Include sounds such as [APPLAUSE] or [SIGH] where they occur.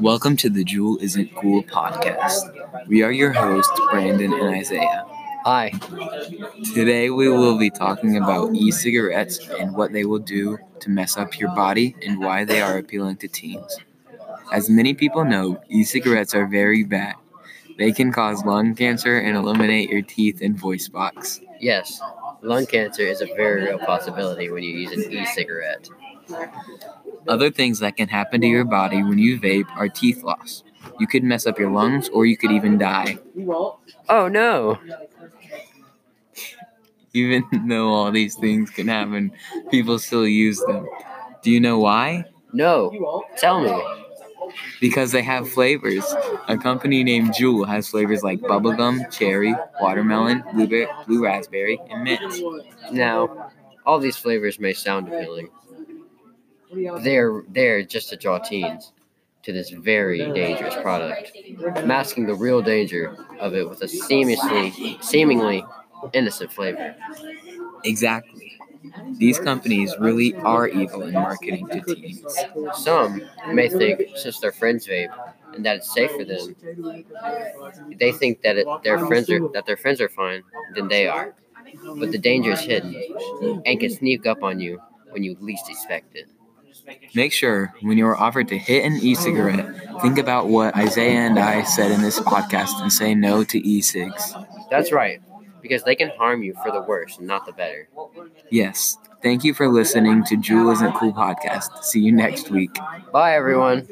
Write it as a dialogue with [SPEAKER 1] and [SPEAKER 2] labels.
[SPEAKER 1] Welcome to the Juul Isn't Cool podcast. We are your hosts, Brandon and Isaiah.
[SPEAKER 2] Hi.
[SPEAKER 1] Today we will be talking about e cigarettes and what they will do to mess up your body and why they are appealing to teens. As many people know, e cigarettes are very bad. They can cause lung cancer and eliminate your teeth and voice box.
[SPEAKER 2] Yes, lung cancer is a very real possibility when you use an e cigarette.
[SPEAKER 1] Other things that can happen to your body when you vape are teeth loss. You could mess up your lungs or you could even die.
[SPEAKER 2] Oh no!
[SPEAKER 1] Even [LAUGHS] though all these things can happen, people still use them. Do you know why?
[SPEAKER 2] No! Tell me.
[SPEAKER 1] Because they have flavors. A company named Juul has flavors like bubblegum, cherry, watermelon, blueberry, blue raspberry, and mint.
[SPEAKER 2] Now, all these flavors may sound appealing. They're there just to draw teens to this very dangerous product, masking the real danger of it with a seamlessly, seemingly innocent flavor.
[SPEAKER 1] Exactly. These companies really are evil in marketing to teens.
[SPEAKER 2] Some may think since their friends vape and that it's safe for them, they think that it, their friends are that their friends are fine, then they are. But the danger is hidden and can sneak up on you when you least expect it.
[SPEAKER 1] Make sure when you are offered to hit an e cigarette, think about what Isaiah and I said in this podcast and say no to e cigs.
[SPEAKER 2] That's right, because they can harm you for the worse and not the better.
[SPEAKER 1] Yes. Thank you for listening to Juul Isn't Cool podcast. See you next week.
[SPEAKER 2] Bye, everyone.